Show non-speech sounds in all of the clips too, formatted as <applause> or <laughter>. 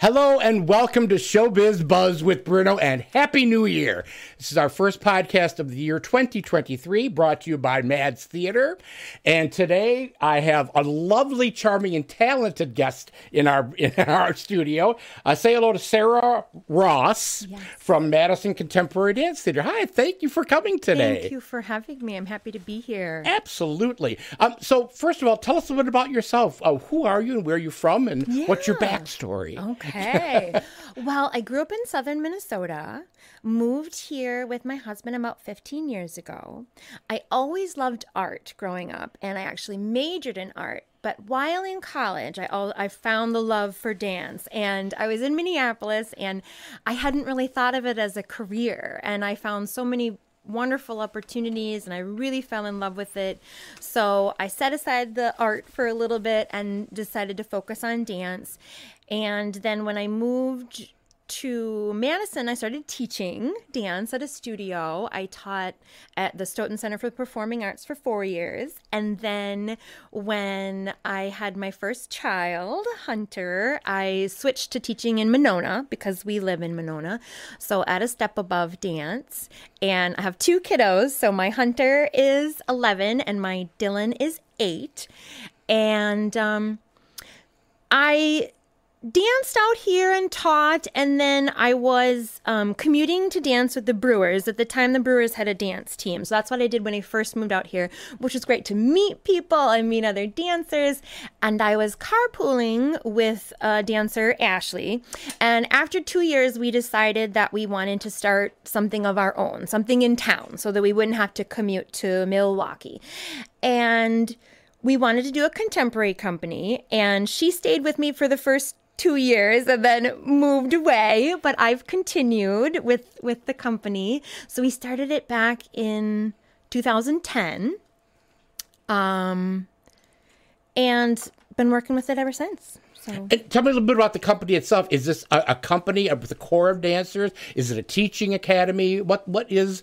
Hello and welcome to Showbiz Buzz with Bruno and Happy New Year. This is our first podcast of the year 2023 brought to you by Mads Theater. And today I have a lovely, charming, and talented guest in our <laughs> in our studio. Uh, say hello to Sara Rohs yes. from Madison Contemporary Dance Theater. Hi, thank you for coming today. Thank you for having me. I'm happy to be here. Absolutely. Um, so first of all, tell us a little bit about yourself. Uh, who are you and where are you from and yeah. what's your backstory? Okay. Okay. <laughs> well, I grew up in southern Minnesota, moved here with my husband about 15 years ago. I always loved art growing up, and I actually majored in art. But while in college, I, I found the love for dance. And I was in Minneapolis, and I hadn't really thought of it as a career. And I found so many wonderful opportunities and I really fell in love with it. So I set aside the art for a little bit and decided to focus on dance. And then when I moved to Madison, I started teaching dance at a studio. I taught at the Stoughton Center for Performing Arts for four years. And then when I had my first child, Hunter, I switched to teaching in Monona because we live in Monona. So at a step above dance. And I have two kiddos. So my Hunter is 11 and my Dylan is eight. And um, I danced out here and taught and then i was um, commuting to dance with the brewers. At the time the brewers had a dance team so that's what i did when i first moved out here which was great to meet people and meet other dancers. And i was carpooling with a dancer ashley. And after two years we decided that we wanted to start something of our own something in town so that we wouldn't have to commute to milwaukee. And we wanted to do a contemporary company and she stayed with me for the first two years and then moved away but i've continued with with the company so we started it back in 2010 um and been working with it ever since so. And tell me a little bit about the company itself. Is this a, a company with the core of dancers? Is it a teaching academy? What what is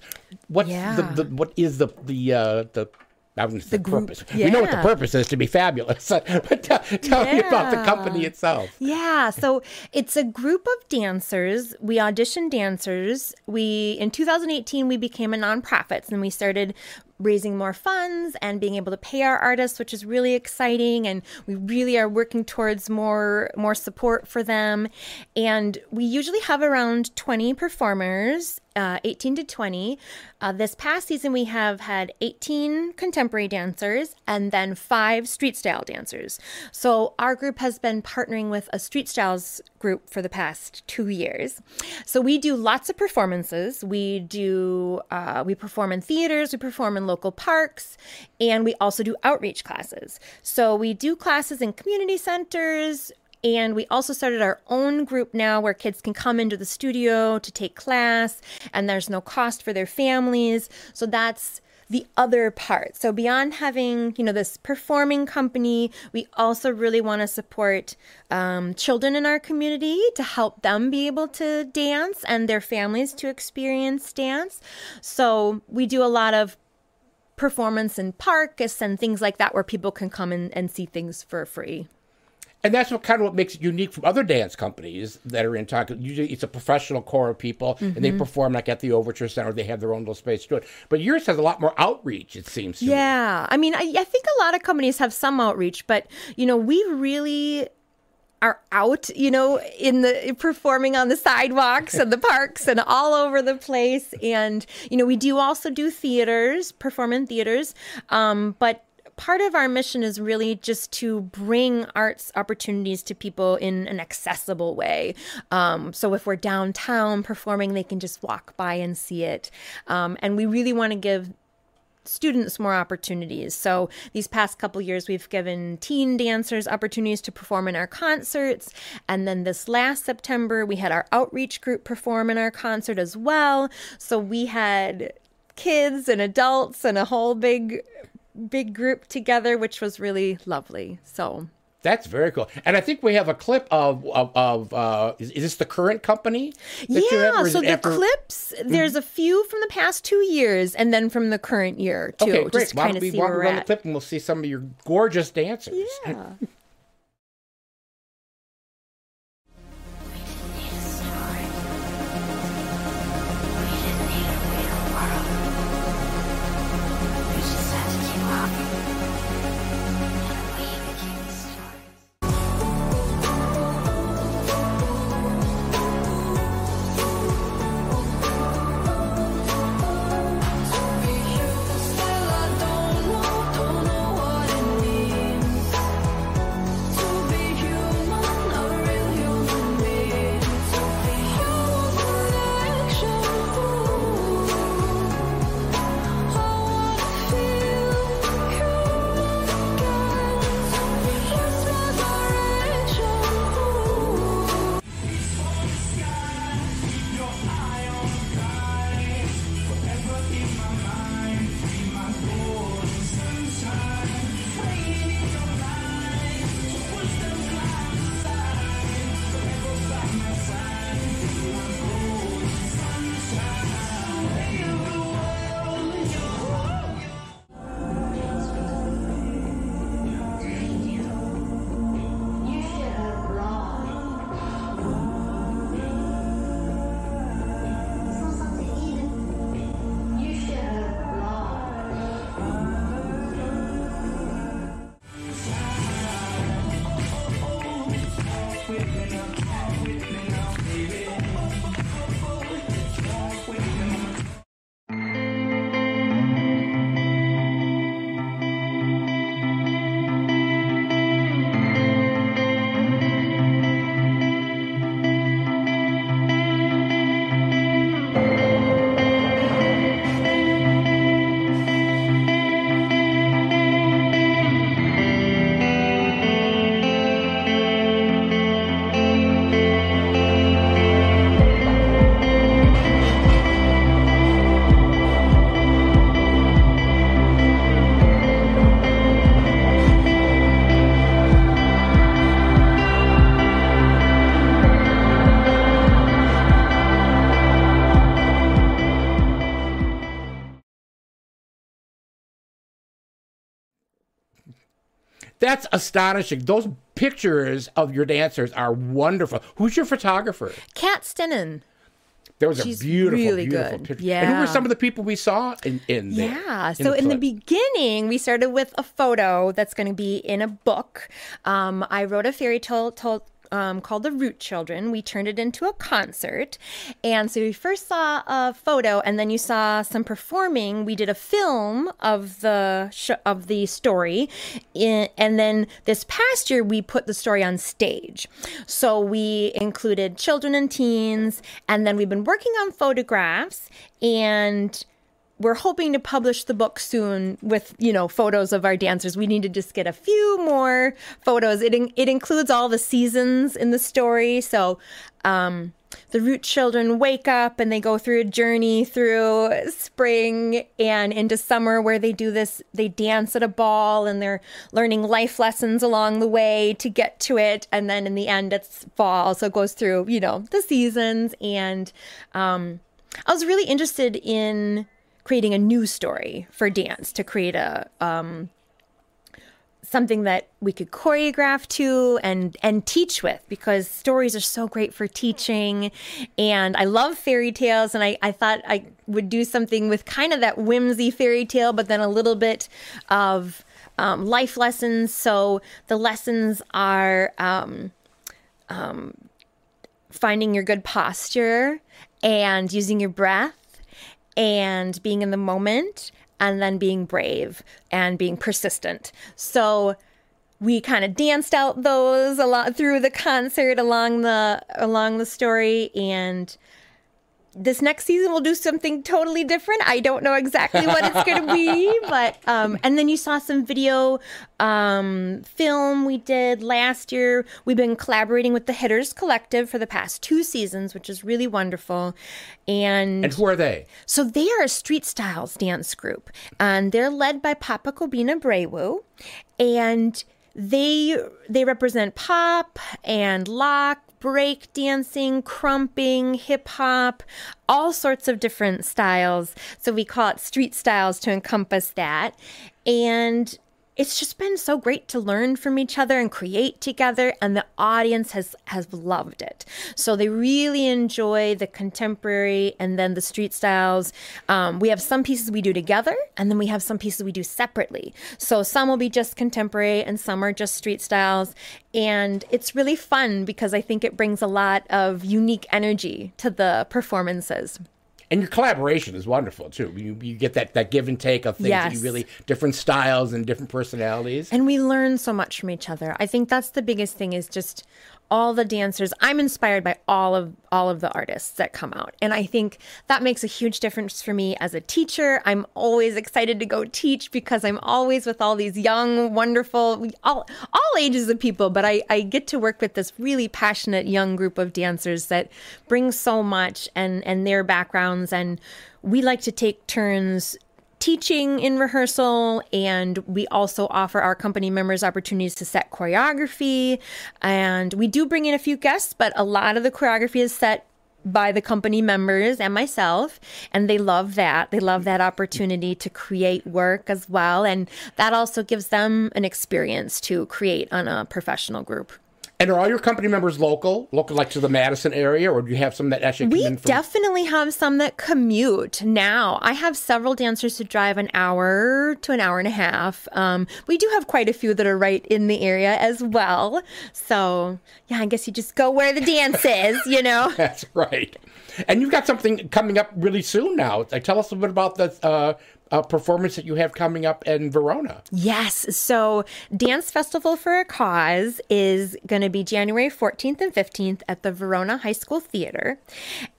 what yeah. the, the what is the the uh, the the, group, purpose. Yeah. We know what the purpose is to be fabulous, <laughs> but tell, tell yeah. me about the company itself. Yeah, so it's a group of dancers. We audition dancers. We in 2018 we became a nonprofit and we started raising more funds and being able to pay our artists which is really exciting and we really are working towards more more support for them and we usually have around 20 performers uh, 18 to 20. Uh, this past season, we have had 18 contemporary dancers and then five street style dancers. So our group has been partnering with a street styles group for the past two years. So we do lots of performances. We do uh, we perform in theaters, we perform in local parks, and we also do outreach classes. So we do classes in community centers. And we also started our own group now where kids can come into the studio to take class and there's no cost for their families. So that's the other part. So beyond having, you know, this performing company, we also really want to support um, children in our community to help them be able to dance and their families to experience dance. So we do a lot of performance in parks and things like that where people can come in and see things for free. And that's what kind of what makes it unique from other dance companies that are in town. Usually, it's a professional core of people, mm-hmm. and they mm-hmm. perform like at the Overture Center. They have their own little space to do it. But yours has a lot more outreach. It seems. yeah, me. I mean, I, I think a lot of companies have some outreach, but you know, we really are out, you know, in the performing on the sidewalks and the parks and all over the place. And you know, we do also do theaters, perform in theaters, um, but part of our mission is really just to bring arts opportunities to people in an accessible way. Um, so if we're downtown performing, they can just walk by and see it. Um, and we really want to give students more opportunities. So these past couple years we've given teen dancers opportunities to perform in our concerts and then this last September we had our outreach group perform in our concert as well. So we had kids and adults and a whole big big group together, which was really lovely. So that's very cool. And I think we have a clip of of, of uh, is, is, this the current company? Yeah. So the after... clips, mm-hmm. there's a few from the past two years, and then from the current year too. Okay, great. Just Why don't we, see why run the clip and we'll see some of your gorgeous dancers. Yeah. <laughs> That's astonishing. Those pictures of your dancers are wonderful. Who's your photographer? Kat Stinnen. Those She's a beautiful, really beautiful good. pictures. And who were some of the people we saw in, in there? Yeah. So in the, beginning, we started with a photo that's going to be in a book. Um, I wrote a fairy tale told, um, called The Root Children. We turned it into a concert. And so you first saw a photo, and then you saw some performing. We did a film of the sh- of the story, in, and then this past year we put the story on stage. So we included children and teens, and then we've been working on photographs and we're hoping to publish the book soon with you know photos of our dancers. We need to just get a few more photos. It, in, it includes all the seasons in the story. So um, the root children wake up and they go through a journey through spring and into summer where they do this they dance at a ball and they're learning life lessons along the way to get to it. And then in the end it's fall. So it goes through you know the seasons. And um, i was really interested in creating a new story for dance to create a um, something that we could choreograph to and and teach with because stories are so great for teaching. And i love fairy tales and i, I thought i would do something with kind of that whimsy fairy tale but then a little bit of um, life lessons. So the lessons are um, finding your good posture and using your breath and being in the moment and then being brave and being persistent. So we kind of danced out those a lot through the concert along the along the story and this next season we'll do something totally different. I don't know exactly what it's going to be, <laughs> but um, and then you saw some video um, film we did last year. We've been collaborating with the Hitters Collective for the past two seasons, which is really wonderful. And, And who are they? so they are a street styles dance group, and they're led by Papa Kobina Brewu, and they they represent pop and lock, break dancing, crumping, hip hop, all sorts of different styles. So we call it street styles to encompass that, and it's just been so great to learn from each other and create together and the audience has has loved it. So they really enjoy the contemporary and then the street styles. Um, we have some pieces we do together and then we have some pieces we do separately. So some will be just contemporary and some are just street styles. And it's really fun because i think it brings a lot of unique energy to the performances And your collaboration is wonderful too. You, you get that, that give and take of things that you Yes. really different styles and different personalities. and we learn so much from each other. I think that's the biggest thing is just all the dancers. I'm inspired by all of all of the artists that come out. And I think that makes a huge difference for me as a teacher. I'm always excited to go teach because I'm always with all these young, wonderful all all ages of people, but I I get to work with this really passionate young group of dancers that bring so much and and their backgrounds and we like to take turns teaching in rehearsal and we also offer our company members opportunities to set choreography. And we do bring in a few guests but a lot of the choreography is set by the company members and myself and they love that. They love that opportunity to create work as well and that also gives them an experience to create on a professional group And are all your company members local, local like to the Madison area, or do you have some that actually We in from? definitely have some that commute now. I have several dancers who drive an hour to an hour and a half. Um, we do have quite a few that are right in the area as well. So, yeah, I guess you just go where the dance <laughs> is, you know? <laughs> That's right. And you've got something coming up really soon now. Tell us a bit about the uh, uh, performance that you have coming up in Verona. Yes. So, Dance Festival for a Cause is going to be January 14th and 15th at the Verona High School Theater.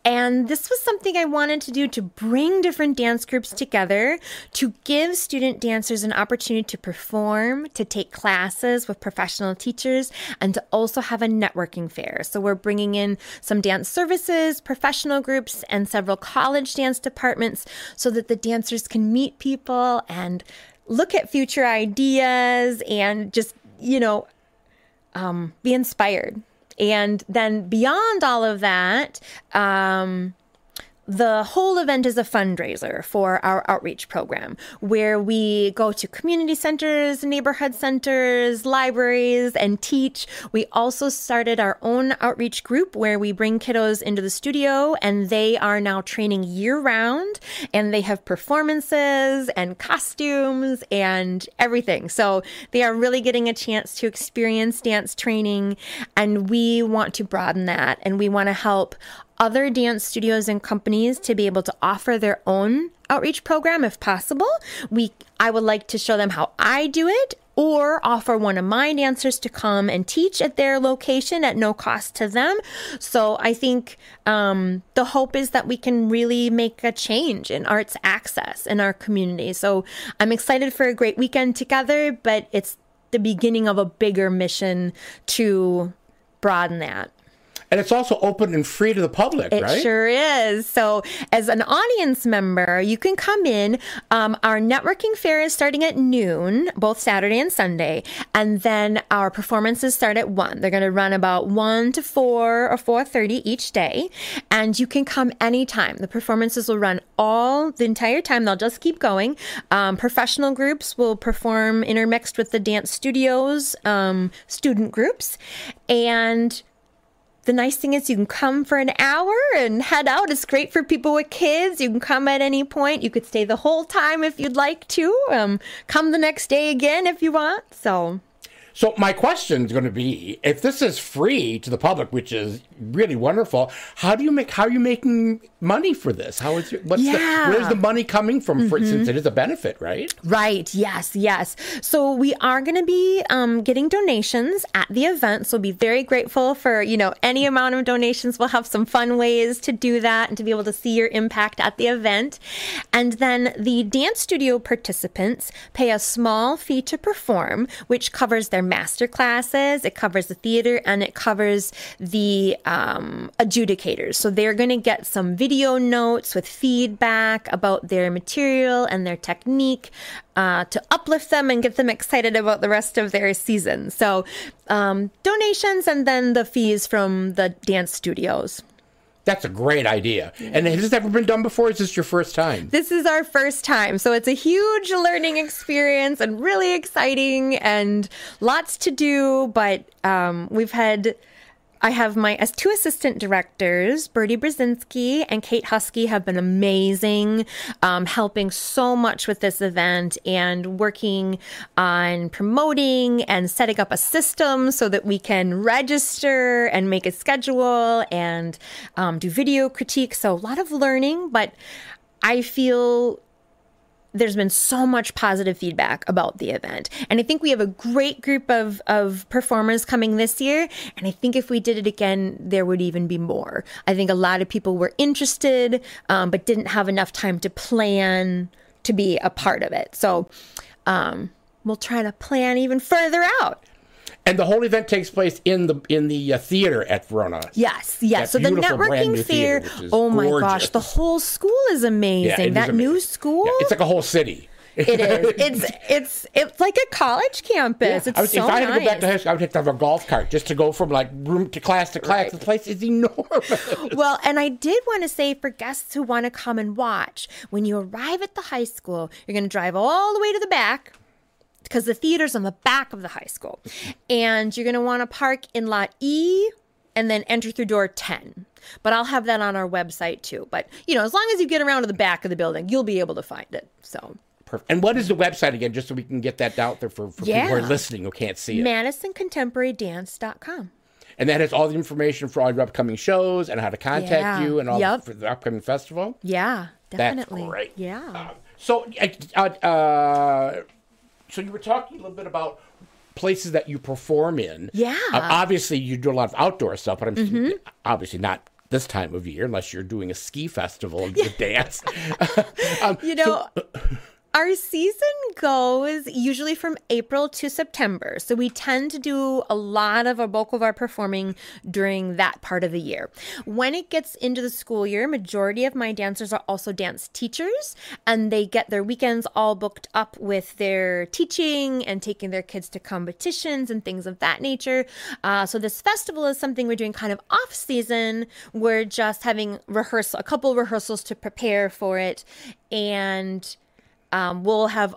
And this was something I wanted to do to bring different dance groups together, to give student dancers an opportunity to perform, to take classes with professional teachers, and to also have a networking fair. So, we're bringing in some dance services, professional groups, and several college dance departments so that the dancers can meet people and look at future ideas and just, you know, um, be inspired. And then beyond all of that, um, the whole event is a fundraiser for our outreach program where we go to community centers, neighborhood centers, libraries, and teach. We also started our own outreach group where we bring kiddos into the studio and they are now training year round and they have performances and costumes and everything. So they are really getting a chance to experience dance training and we want to broaden that and we want to help other dance studios and companies to be able to offer their own outreach program if possible. We I would like to show them how I do it or offer one of my dancers to come and teach at their location at no cost to them. So I think um, the hope is that we can really make a change in arts access in our community. So I'm excited for a great weekend together, but it's the beginning of a bigger mission to broaden that. And it's also open and free to the public, right? it right? sure is. So, as an audience member, you can come in. Um, our networking fair is starting at noon, both Saturday and Sunday, and then our performances start at one. They're going to run about one to four or four thirty each day, and you can come anytime. The performances will run all the entire time. They'll just keep going. Um, professional groups will perform intermixed with the dance studios, um, student groups, and the nice thing is you can come for an hour and head out. It's great for people with kids. You can come at any point. You could stay the whole time if you'd like to. Um, come the next day again if you want. So So my question is going to be: If this is free to the public, which is really wonderful, how do you make? How are you making money for this? How is your, what's Yeah. Mm-hmm. the where's the money coming from? For, since it is a benefit, right? Right. Yes. Yes. So we are going to be um, getting donations at the event. So be very grateful for you know any amount of donations. We'll have some fun ways to do that and to be able to see your impact at the event. And then the dance studio participants pay a small fee to perform, which covers their master classes. It covers the theater and it covers the um, adjudicators. So they're going to get some video notes with feedback about their material and their technique uh, to uplift them and get them excited about the rest of their season. So um, donations and then the fees from the dance studios. That's a great idea. And has this ever been done before? Is this your first time? This is our first time, so it's a huge learning experience and really exciting and lots to do. But um, we've had. I have my as two assistant directors, Bertie Brzezinski and Kate Husky, have been amazing, um, helping so much with this event and working on promoting and setting up a system so that we can register and make a schedule and um, do video critique. So a lot of learning, but I feel there's been so much positive feedback about the event. And I think we have a great group of, of performers coming this year. And I think if we did it again, there would even be more. I think a lot of people were interested, um, but didn't have enough time to plan to be a part of it. So um, we'll try to plan even further out. And the whole event takes place in the in the uh, theater at Verona. Yes, yes. That so the networking fair, theater, oh my gorgeous. gosh, the whole school is amazing. is that new amazing. school. Yeah, it's like a whole city. It is. <laughs> It's it's it's like a college campus. It's I was, so if I had to go back to high school, I would have to have a golf cart just to go from like room to class to class. Right. The place is enormous. well, and I did want to say for guests who want to come and watch, when you arrive at the high school, you're going to drive all the way to the back because the theater's on the back of the high school. And you're going to want to park in lot E and then enter through door 10. But I'll have that on our website too. But, you know, as long as you get around to the back of the building, you'll be able to find it. So, Perfect. And what is the website again, just so we can get that out there for, for people who are listening who can't see it? MadisonContemporaryDance.com. And that has all the information for all your upcoming shows and how to contact Yeah. you and all Yep. for the upcoming festival. Yeah, That's definitely. great. Yeah. So, uh, uh, so you were talking a little bit about places that you perform in. Yeah. Mm-hmm. Uh, obviously, you do a lot of outdoor stuff, but I'm obviously not this time of year unless you're doing a ski festival with dance. <laughs> <laughs> Um, You know, <clears throat> <coughs> Our season goes usually from April to September. So we tend to do a lot of a bulk of our performing during that part of the year. When it gets into the school year, majority of my dancers are also dance teachers and they get their weekends all booked up with their teaching and taking their kids to competitions and things of that nature. Uh, so this festival is something we're doing kind of off season. We're just having rehearsal, a couple rehearsals to prepare for it and um, we'll have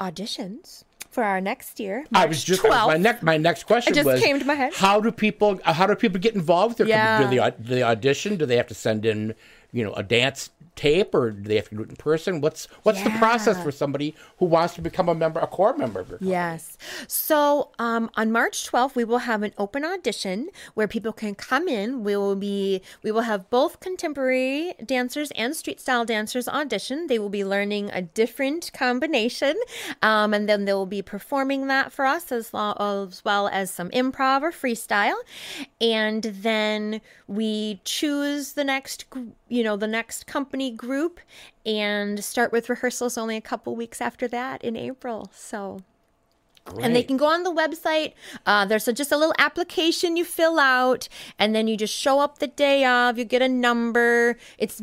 auditions for our next year. I was just 12th. my next my next question It just was came to my head. how do people uh, how do people get involved? with their Yeah. do they do they audition? Do they have to send in you know a dance tape or do they have to do it in person? What's what's the process for somebody who wants to become a member a core member of your company? Yes. So um, on March 12th, we will have an open audition where people can come in. We will be we will have both contemporary dancers and street style dancers audition. They will be learning a different combination, um, and then they will be performing that for us as, lo- as well as some improv or freestyle. And then we choose the next, you know, the next company group and start with rehearsals only a couple weeks after that in April. So and they can go on the website. Uh, there's a, just a little application you fill out, and then you just show up the day of. You get a number. It's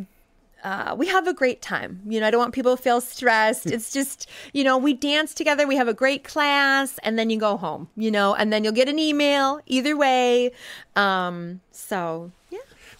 uh, we have a great time. You know, I don't want people to feel stressed. It's <laughs> just, you know, we dance together. We have a great class, and then you go home. You know, and then you'll get an email either way. Um, so.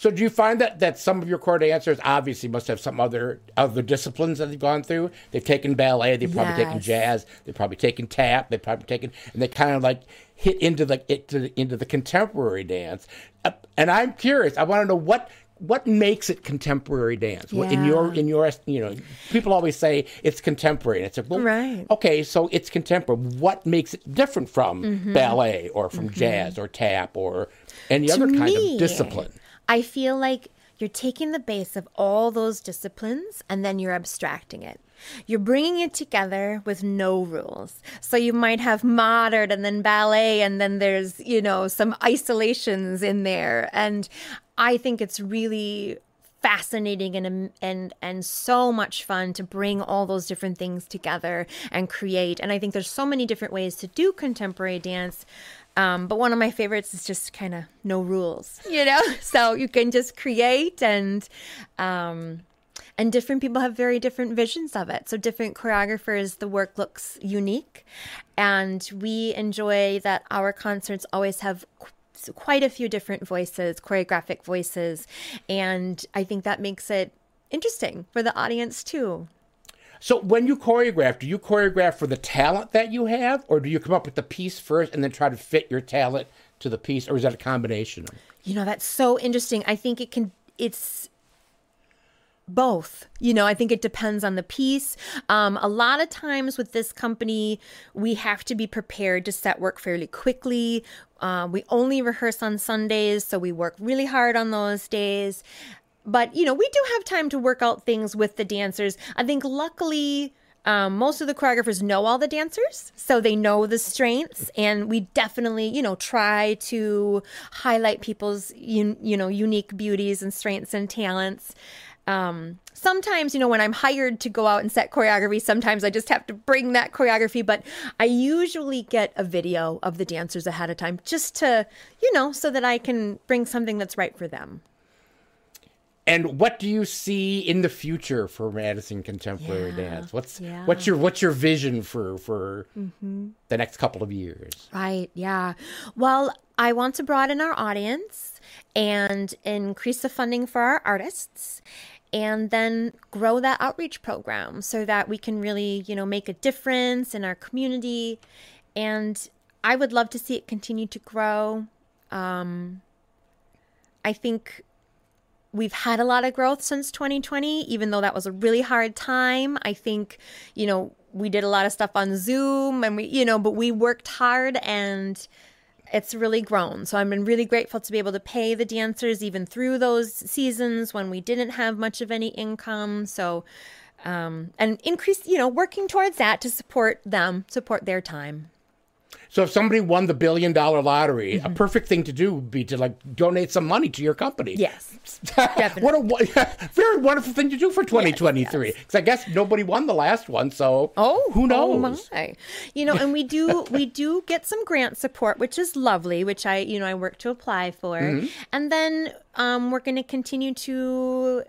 So do you find that, that some of your core dancers obviously must have some other other disciplines that they've gone through? They've taken ballet, they've probably taken jazz, they've probably taken tap, they've probably taken, and they kind of like hit into the into the, into the contemporary dance. Uh, and I'm curious. I want to know what what makes it contemporary dance What- in your in your you know people always say it's contemporary and it's like well Right. okay so it's contemporary what makes it different from Mm-hmm. ballet or from jazz or tap or any other kind me, of discipline I feel like you're taking the base of all those disciplines and then you're abstracting it. You're bringing it together with no rules. So you might have modern and then ballet, and then there's, you know, some isolations in there. And I think it's really fascinating and and and so much fun to bring all those different things together and create and i think there's so many different ways to do contemporary dance um, but one of my favorites is just kind of no rules. <laughs> You know? <laughs> So you can just create and um, and different people have very different visions of it. So different choreographers the work looks unique. And we enjoy that our concerts always have qu- quite a few different voices choreographic voices. And i think that makes it interesting for the audience too So when you choreograph, do you choreograph for the talent that you have, or do you come up with the piece first and then try to fit your talent to the piece, or is that a combination? You know, that's so interesting. I think it can, it's both. You know, I think it depends on the piece. Um, a lot of times with this company, we have to be prepared to set work fairly quickly. Uh, we only rehearse on Sundays, so we work really hard on those days. But, you know, we do have time to work out things with the dancers. I think luckily, um, most of the choreographers know all the dancers, so they know the strengths, and we definitely, you know, try to highlight people's, un- you know, unique beauties and strengths and talents. Um, sometimes, you know, when I'm hired to go out and set choreography, sometimes I just have to bring that choreography, but I usually get a video of the dancers ahead of time just to, you know, so that I can bring something that's right for them. And what do you see in the future for Madison Contemporary Yeah, Dance? What's yeah. Mm-hmm. what's your what's your vision for for the next couple of years? Right. Yeah. Well, I want to broaden our audience and increase the funding for our artists and then grow that outreach program so that we can really, you know, make a difference in our community. And I would love to see it continue to grow. Um, I think we've had a lot of growth since 2020 even though that was a really hard time. I think you know we did a lot of stuff on zoom and we you know but we worked hard and it's really grown. So i've been really grateful to be able to pay the dancers even through those seasons when we didn't have much of any income. So um and increase you know working towards that to support them support their time So if somebody won the billion dollar lottery, a perfect thing to do would be to like donate some money to your company. Yes. <laughs> what a <laughs> very wonderful thing to do for 2023. Because I guess nobody won the last one, so Oh, who oh knows? my. You know, and we do <laughs> we do get some grant support, which is lovely, which I you know I work to apply for, Mm-hmm. and then um, we're going to continue to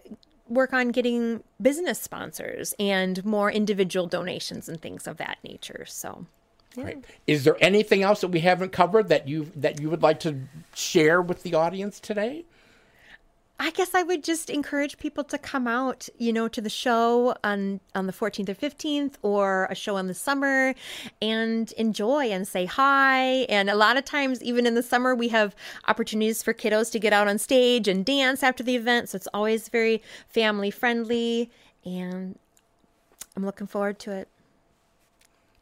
work on getting business sponsors and more individual donations and things of that nature. So. Right. Is there anything else that we haven't covered that you that you would like to share with the audience today? I guess I would just encourage people to come out, you know, to the show on on the 14th or 15th or a show in the summer and enjoy and say hi. And a lot of times even in the summer we have opportunities for kiddos to get out on stage and dance after the event, so it's always very family friendly and I'm looking forward to it.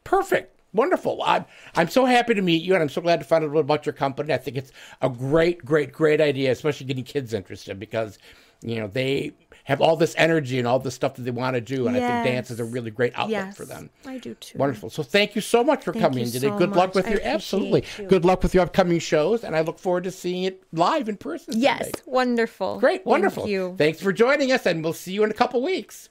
Perfect. Wonderful. I'm, I'm so happy to meet you, and I'm so glad to find out a little about your company. I think it's a great, great, great idea, especially getting kids interested because, you know, they have all this energy and all this stuff that they want to do, and I think dance is a really great outlet Yes. for them. I do too. Wonderful. So thank you so much for Thank coming today. so Good luck much. with I your absolutely. you. Good luck with your upcoming shows, and I look forward to seeing it live in person. Yes, someday. wonderful. Great, wonderful. Thank you. Thanks for joining us, and we'll see you in a couple weeks.